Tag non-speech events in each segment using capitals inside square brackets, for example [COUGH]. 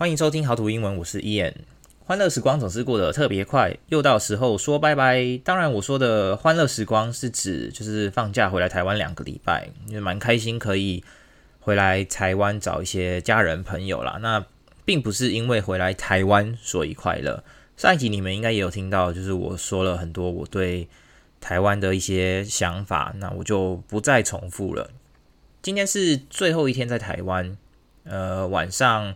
欢迎收听好图英文，我是 Ian。欢乐时光总是过得特别快，又到时候说拜拜。当然，我说的欢乐时光是指就是放假回来台湾两个礼拜，也蛮开心可以回来台湾找一些家人朋友啦。那并不是因为回来台湾所以快乐。上一集你们应该也有听到，就是我说了很多我对台湾的一些想法，那我就不再重复了。今天是最后一天在台湾，呃，晚上。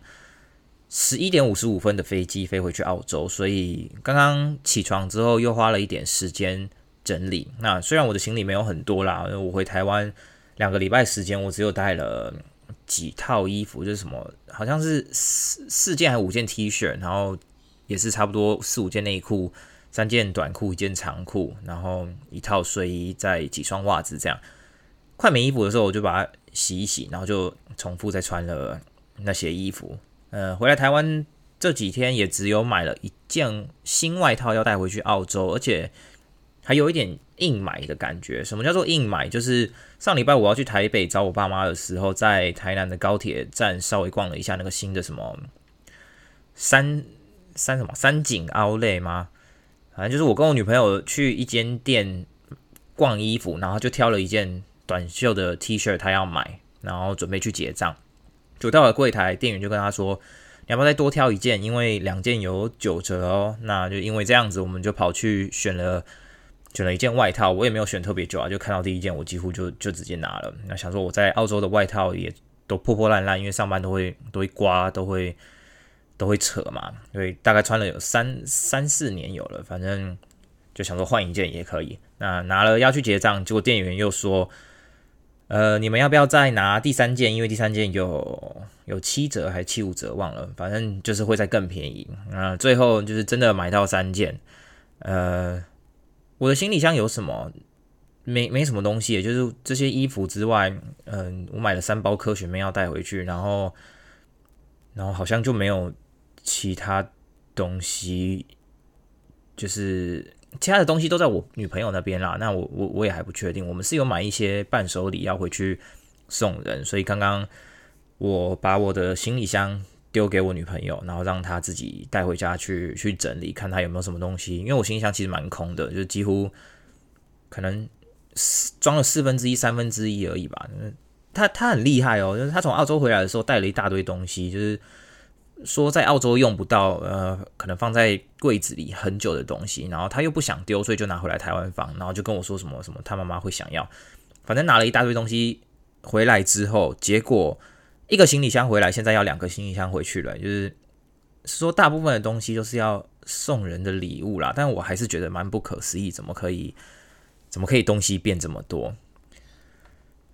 十一点五十五分的飞机飞回去澳洲，所以刚刚起床之后又花了一点时间整理。那虽然我的行李没有很多啦，我回台湾两个礼拜时间，我只有带了几套衣服，就是什么好像是四四件还五件 T 恤，然后也是差不多四五件内裤，三件短裤，一件长裤，然后一套睡衣，再几双袜子这样。快没衣服的时候，我就把它洗一洗，然后就重复再穿了那些衣服。呃，回来台湾这几天也只有买了一件新外套要带回去澳洲，而且还有一点硬买的感觉。什么叫做硬买？就是上礼拜我要去台北找我爸妈的时候，在台南的高铁站稍微逛了一下那个新的什么三三什么三井凹类吗？反正就是我跟我女朋友去一间店逛衣服，然后就挑了一件短袖的 T 恤，她要买，然后准备去结账。就到了柜台，店员就跟他说：“你要不要再多挑一件？因为两件有九折哦。”那就因为这样子，我们就跑去选了选了一件外套。我也没有选特别久啊，就看到第一件，我几乎就就直接拿了。那想说我在澳洲的外套也都破破烂烂，因为上班都会都会刮，都会都会扯嘛。因为大概穿了有三三四年有了，反正就想说换一件也可以。那拿了要去结账，结果店员又说。呃，你们要不要再拿第三件？因为第三件有有七折还是七五折，忘了，反正就是会再更便宜。啊，最后就是真的买到三件。呃，我的行李箱有什么？没没什么东西，就是这些衣服之外，嗯、我买了三包科学面要带回去，然后然后好像就没有其他东西，就是。其他的东西都在我女朋友那边啦，那我我我也还不确定。我们是有买一些伴手礼要回去送人，所以刚刚我把我的行李箱丢给我女朋友，然后让她自己带回家去去整理，看她有没有什么东西。因为我行李箱其实蛮空的，就几乎可能装了四分之一、三分之一而已吧。她她很厉害哦，就是她从澳洲回来的时候带了一大堆东西，就是。说在澳洲用不到，呃，可能放在柜子里很久的东西，然后他又不想丢，所以就拿回来台湾放，然后就跟我说什么什么他妈妈会想要，反正拿了一大堆东西回来之后，结果一个行李箱回来，现在要两个行李箱回去了，就是说大部分的东西都是要送人的礼物啦，但我还是觉得蛮不可思议，怎么可以，怎么可以东西变这么多？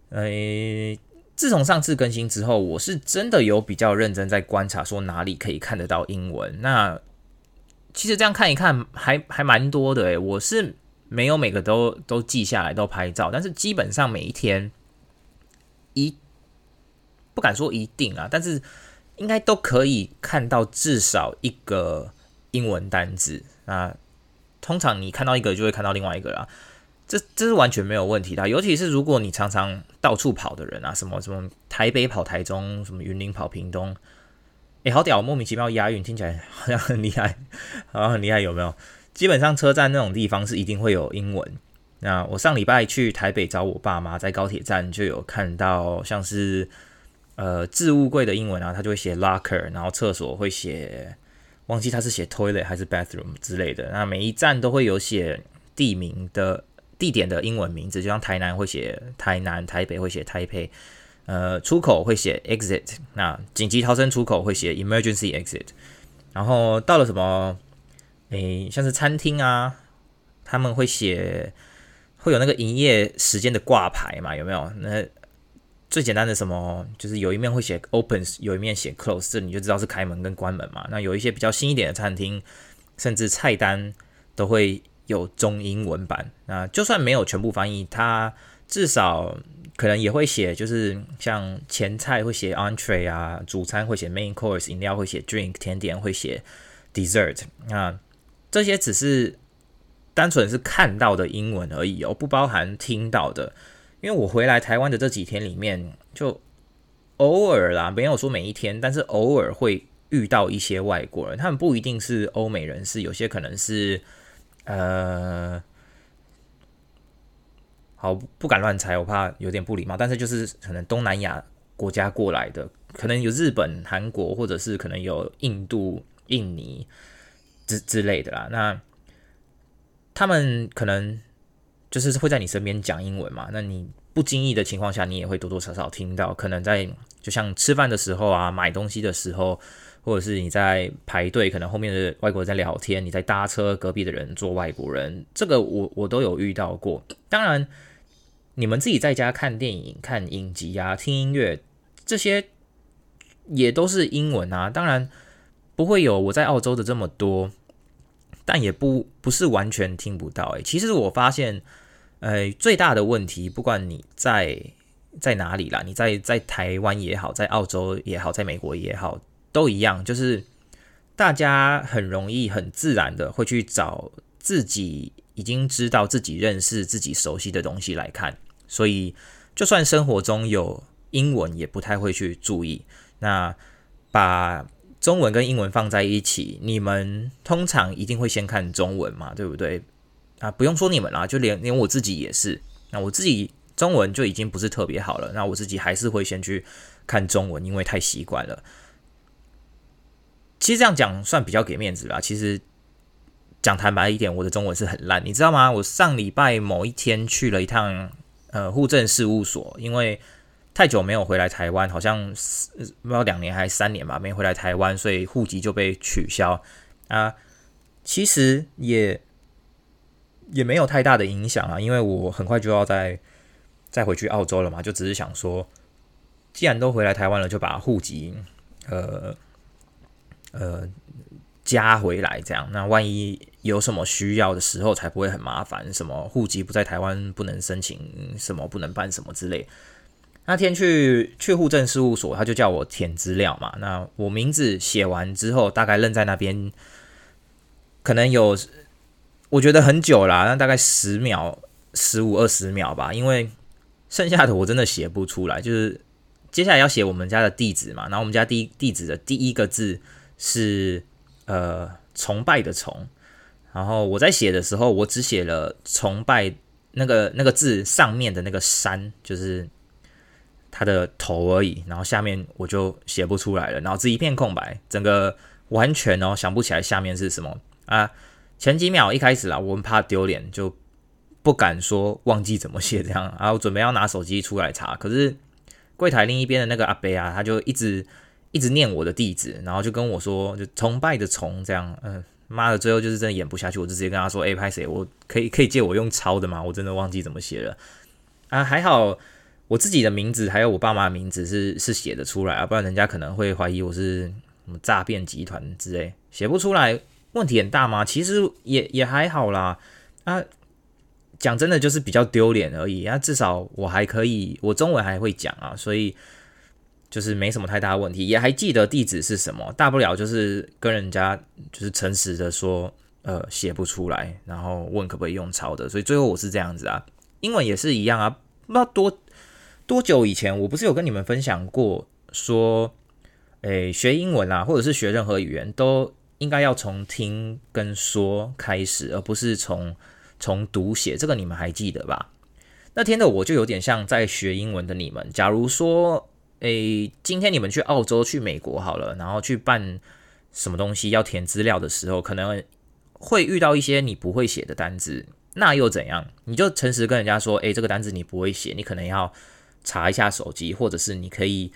诶。自从上次更新之后，我是真的有比较认真在观察，说哪里可以看得到英文。那其实这样看一看还，还蛮多的诶，我是没有每个都都记下来，都拍照，但是基本上每一天一不敢说一定啊，但是应该都可以看到至少一个英文单字。那通常你看到一个，就会看到另外一个啦。这这是完全没有问题的，尤其是如果你常常到处跑的人啊，什么什么台北跑台中，什么云林跑屏东，诶，好屌，莫名其妙押韵，听起来好像很厉害，[LAUGHS] 好像很厉害，有没有？基本上车站那种地方是一定会有英文。那我上礼拜去台北找我爸妈，在高铁站就有看到，像是呃置物柜的英文啊，他就会写 locker，然后厕所会写，忘记他是写 toilet 还是 bathroom 之类的。那每一站都会有写地名的。地点的英文名字，就像台南会写台南，台北会写台北，呃，出口会写 exit，那紧急逃生出口会写 emergency exit，然后到了什么，诶，像是餐厅啊，他们会写会有那个营业时间的挂牌嘛，有没有？那最简单的什么，就是有一面会写 open，有一面写 close，这你就知道是开门跟关门嘛。那有一些比较新一点的餐厅，甚至菜单都会。有中英文版，那就算没有全部翻译，它至少可能也会写，就是像前菜会写 entree 啊，主餐会写 main course，饮料会写 drink，甜点会写 dessert。那这些只是单纯是看到的英文而已哦，不包含听到的。因为我回来台湾的这几天里面，就偶尔啦，没有说每一天，但是偶尔会遇到一些外国人，他们不一定是欧美人士，有些可能是呃，好不敢乱猜，我怕有点不礼貌，但是就是可能东南亚国家过来的，可能有日本、韩国，或者是可能有印度、印尼之之类的啦。那他们可能就是会在你身边讲英文嘛，那你。不经意的情况下，你也会多多少少听到，可能在就像吃饭的时候啊，买东西的时候，或者是你在排队，可能后面的外国人在聊天，你在搭车，隔壁的人做外国人，这个我我都有遇到过。当然，你们自己在家看电影、看影集啊，听音乐，这些也都是英文啊。当然不会有我在澳洲的这么多，但也不不是完全听不到。诶，其实我发现。呃，最大的问题，不管你在在哪里啦，你在在台湾也好，在澳洲也好，在美国也好，都一样，就是大家很容易、很自然的会去找自己已经知道、自己认识、自己熟悉的东西来看，所以就算生活中有英文，也不太会去注意。那把中文跟英文放在一起，你们通常一定会先看中文嘛，对不对？啊，不用说你们啦，就连连我自己也是。那我自己中文就已经不是特别好了，那我自己还是会先去看中文，因为太习惯了。其实这样讲算比较给面子吧。其实讲坦白一点，我的中文是很烂，你知道吗？我上礼拜某一天去了一趟呃户政事务所，因为太久没有回来台湾，好像不知道两年还是三年吧，没回来台湾，所以户籍就被取消啊。其实也。也没有太大的影响啊，因为我很快就要再再回去澳洲了嘛，就只是想说，既然都回来台湾了，就把户籍呃呃加回来，这样，那万一有什么需要的时候，才不会很麻烦。什么户籍不在台湾不能申请，什么不能办什么之类。那天去去户政事务所，他就叫我填资料嘛。那我名字写完之后，大概愣在那边，可能有。我觉得很久啦，那大概十秒、十五、二十秒吧，因为剩下的我真的写不出来。就是接下来要写我们家的地址嘛，然后我们家地地址的第一个字是呃崇拜的崇，然后我在写的时候，我只写了崇拜那个那个字上面的那个山，就是它的头而已，然后下面我就写不出来了，脑子一片空白，整个完全哦想不起来下面是什么啊。前几秒一开始啦，我们怕丢脸，就不敢说忘记怎么写这样，然后准备要拿手机出来查，可是柜台另一边的那个阿伯啊，他就一直一直念我的地址，然后就跟我说，就崇拜的崇这样，嗯，妈的，最后就是真的演不下去，我就直接跟他说，哎，拍谁？我可以可以借我用抄的吗？我真的忘记怎么写了啊，还好我自己的名字还有我爸妈的名字是是写的出来啊，不然人家可能会怀疑我是什么诈骗集团之类，写不出来。问题很大吗？其实也也还好啦。啊，讲真的就是比较丢脸而已。啊，至少我还可以，我中文还会讲啊，所以就是没什么太大问题。也还记得地址是什么，大不了就是跟人家就是诚实的说，呃，写不出来，然后问可不可以用抄的。所以最后我是这样子啊。英文也是一样啊，不知道多多久以前，我不是有跟你们分享过说，诶，学英文啊，或者是学任何语言都。应该要从听跟说开始，而不是从从读写。这个你们还记得吧？那天的我就有点像在学英文的你们。假如说，诶，今天你们去澳洲、去美国好了，然后去办什么东西要填资料的时候，可能会遇到一些你不会写的单字，那又怎样？你就诚实跟人家说，诶，这个单字你不会写，你可能要查一下手机，或者是你可以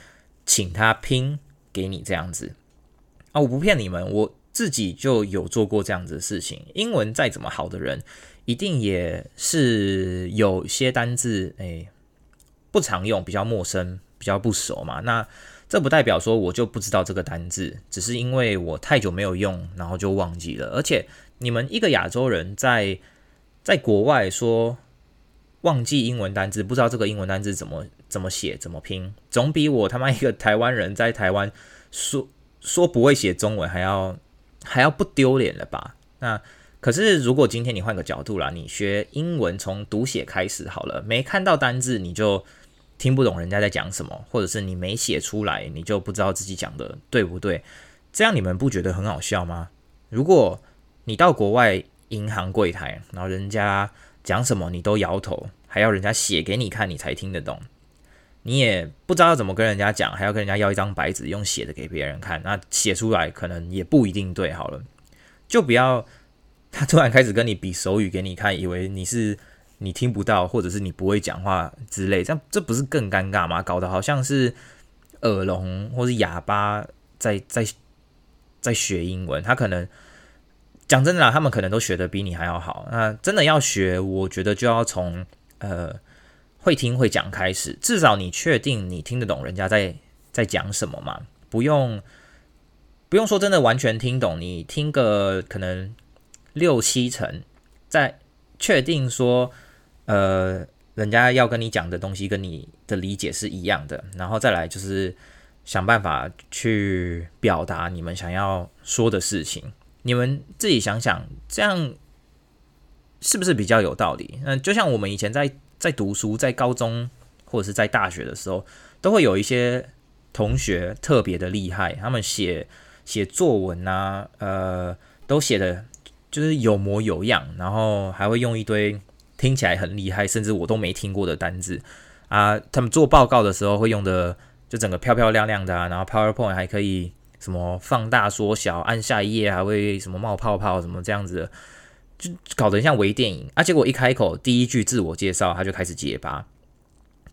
请他拼给你这样子。啊，我不骗你们，我。自己就有做过这样子的事情。英文再怎么好的人，一定也是有些单字诶不常用，比较陌生，比较不熟嘛。那这不代表说我就不知道这个单字，只是因为我太久没有用，然后就忘记了。而且你们一个亚洲人在在国外说忘记英文单字，不知道这个英文单字怎么怎么写怎么拼，总比我他妈一个台湾人在台湾说说不会写中文还要。还要不丢脸了吧？那可是，如果今天你换个角度啦，你学英文从读写开始好了，没看到单字你就听不懂人家在讲什么，或者是你没写出来，你就不知道自己讲的对不对。这样你们不觉得很好笑吗？如果你到国外银行柜台，然后人家讲什么你都摇头，还要人家写给你看你才听得懂，你也不知道怎么跟人家讲，还要跟人家要一张白纸用写的给别人看，那写出来可能也不一定对。好了，就不要他突然开始跟你比手语给你看，以为你是你听不到，或者是你不会讲话之类，这样这不是更尴尬吗？搞得好像是耳聋或是哑巴在在在学英文，他可能。讲真的啦，他们可能都学得比你还要好。那真的要学，我觉得就要从呃会听会讲开始。至少你确定你听得懂人家在在讲什么嘛？不用不用说真的完全听懂，你听个可能六七成，再确定说呃人家要跟你讲的东西跟你的理解是一样的，然后再来就是想办法去表达你们想要说的事情。你们自己想想，这样是不是比较有道理？嗯，就像我们以前在在读书，在高中或者是在大学的时候，都会有一些同学特别的厉害，他们写写作文啊，呃，都写的就是有模有样，然后还会用一堆听起来很厉害，甚至我都没听过的单字啊。他们做报告的时候会用的就整个漂漂亮亮的啊，然后 PowerPoint 还可以。什么放大缩小，按下一页还会什么冒泡泡，什么这样子的，就搞得像微电影啊！结果一开口，第一句自我介绍，他就开始结巴，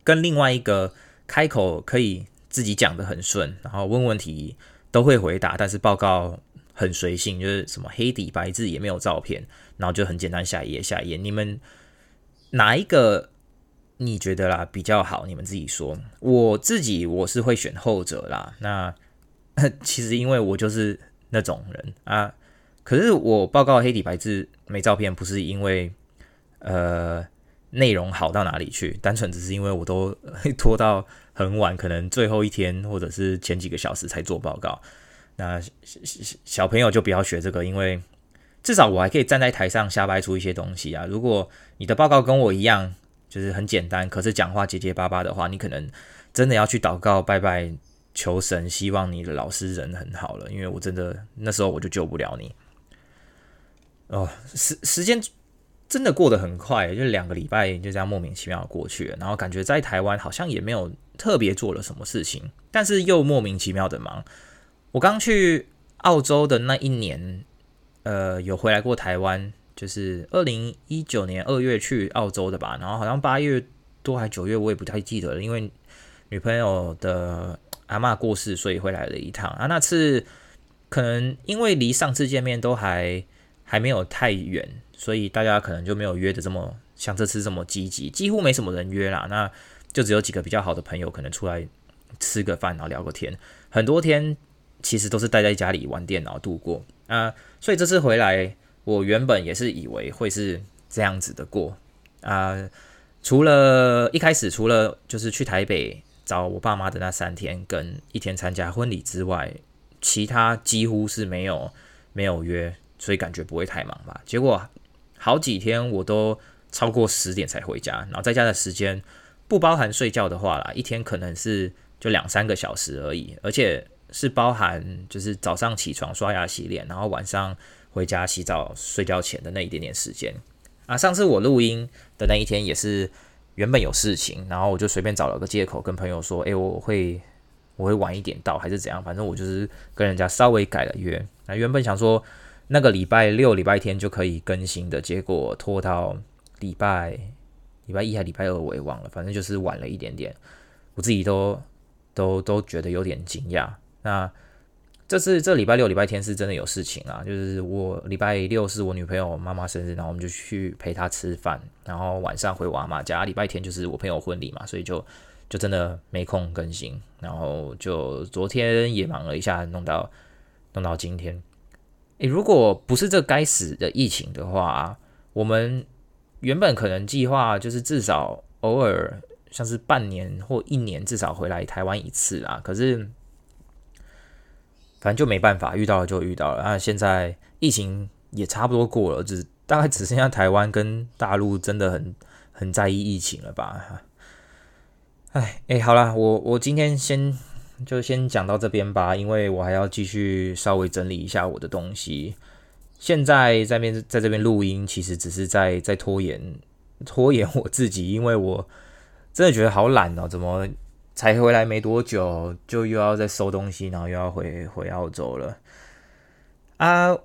跟另外一个开口可以自己讲得很顺，然后问问题都会回答，但是报告很随性，就是什么黑底白字也没有照片，然后就很简单，下一页下一页。你们哪一个你觉得啦比较好？你们自己说。我自己我是会选后者啦。那。[LAUGHS] 其实因为我就是那种人啊，可是我报告黑底白字没照片，不是因为呃内容好到哪里去，单纯只是因为我都拖到很晚，可能最后一天或者是前几个小时才做报告。那小小朋友就不要学这个，因为至少我还可以站在台上瞎掰出一些东西啊。如果你的报告跟我一样，就是很简单，可是讲话结结巴巴的话，你可能真的要去祷告拜拜。求神，希望你的老师人很好了，因为我真的那时候我就救不了你。哦，时时间真的过得很快，就两个礼拜就这样莫名其妙的过去了，然后感觉在台湾好像也没有特别做了什么事情，但是又莫名其妙的忙。我刚去澳洲的那一年，呃，有回来过台湾，就是二零一九年二月去澳洲的吧，然后好像八月多还九月，我也不太记得了，因为女朋友的。阿嬷过世，所以回来了一趟啊。那次可能因为离上次见面都还还没有太远，所以大家可能就没有约的这么像这次这么积极，几乎没什么人约啦。那就只有几个比较好的朋友可能出来吃个饭，然后聊个天。很多天其实都是待在家里玩电脑度过啊。所以这次回来，我原本也是以为会是这样子的过啊。除了一开始，除了就是去台北。找我爸妈的那三天跟一天参加婚礼之外，其他几乎是没有没有约，所以感觉不会太忙吧。结果好几天我都超过十点才回家，然后在家的时间不包含睡觉的话啦，一天可能是就两三个小时而已，而且是包含就是早上起床刷牙洗脸，然后晚上回家洗澡睡觉前的那一点点时间啊。上次我录音的那一天也是。原本有事情，然后我就随便找了个借口跟朋友说：“诶，我会我会晚一点到，还是怎样？反正我就是跟人家稍微改了约。那原本想说那个礼拜六、礼拜天就可以更新的，结果拖到礼拜礼拜一还礼拜二，我也忘了，反正就是晚了一点点。我自己都都都觉得有点惊讶。那。这次这礼拜六、礼拜天是真的有事情啊，就是我礼拜六是我女朋友妈妈生日，然后我们就去陪她吃饭，然后晚上回我阿嬷家。礼拜天就是我朋友婚礼嘛，所以就就真的没空更新，然后就昨天也忙了一下，弄到弄到今天。诶，如果不是这该死的疫情的话，我们原本可能计划就是至少偶尔像是半年或一年至少回来台湾一次啊，可是。反正就没办法，遇到了就遇到了。那现在疫情也差不多过了，只 [LAUGHS] 大概只剩下台湾跟大陆真的很很在意疫情了吧？哎哎，好啦，我我今天先就先讲到这边吧，因为我还要继续稍微整理一下我的东西。现在在边在这边录音，其实只是在在拖延拖延我自己，因为我真的觉得好懒哦，怎么才回来没多久，就又要再收东西，然后又要回回澳洲了啊！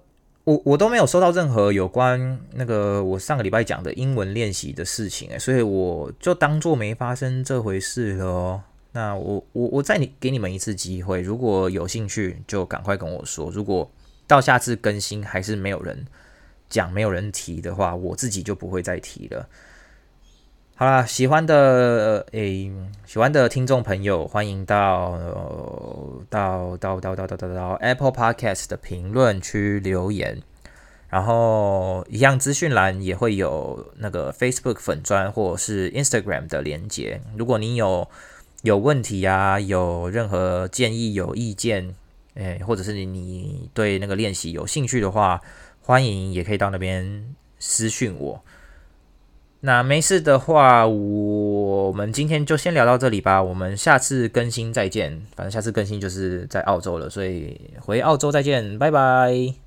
我我都没有收到任何有关那个我上个礼拜讲的英文练习的事情诶，所以我就当做没发生这回事了哦。那我我我再你给你们一次机会，如果有兴趣就赶快跟我说。如果到下次更新还是没有人讲、没有人提的话，我自己就不会再提了。好啦，喜欢的诶、欸，喜欢的听众朋友，欢迎到、到到到到到到到 Apple Podcast 的评论区留言，然后一样资讯栏也会有那个 Facebook 粉专或者是 Instagram 的连接。如果你有有问题呀，有任何建议、有意见。诶，或者是你对那个练习有兴趣的话，欢迎也可以到那边私讯我。那没事的话，我们今天就先聊到这里吧。我们下次更新再见。反正下次更新就是在澳洲了，所以回澳洲再见，拜拜。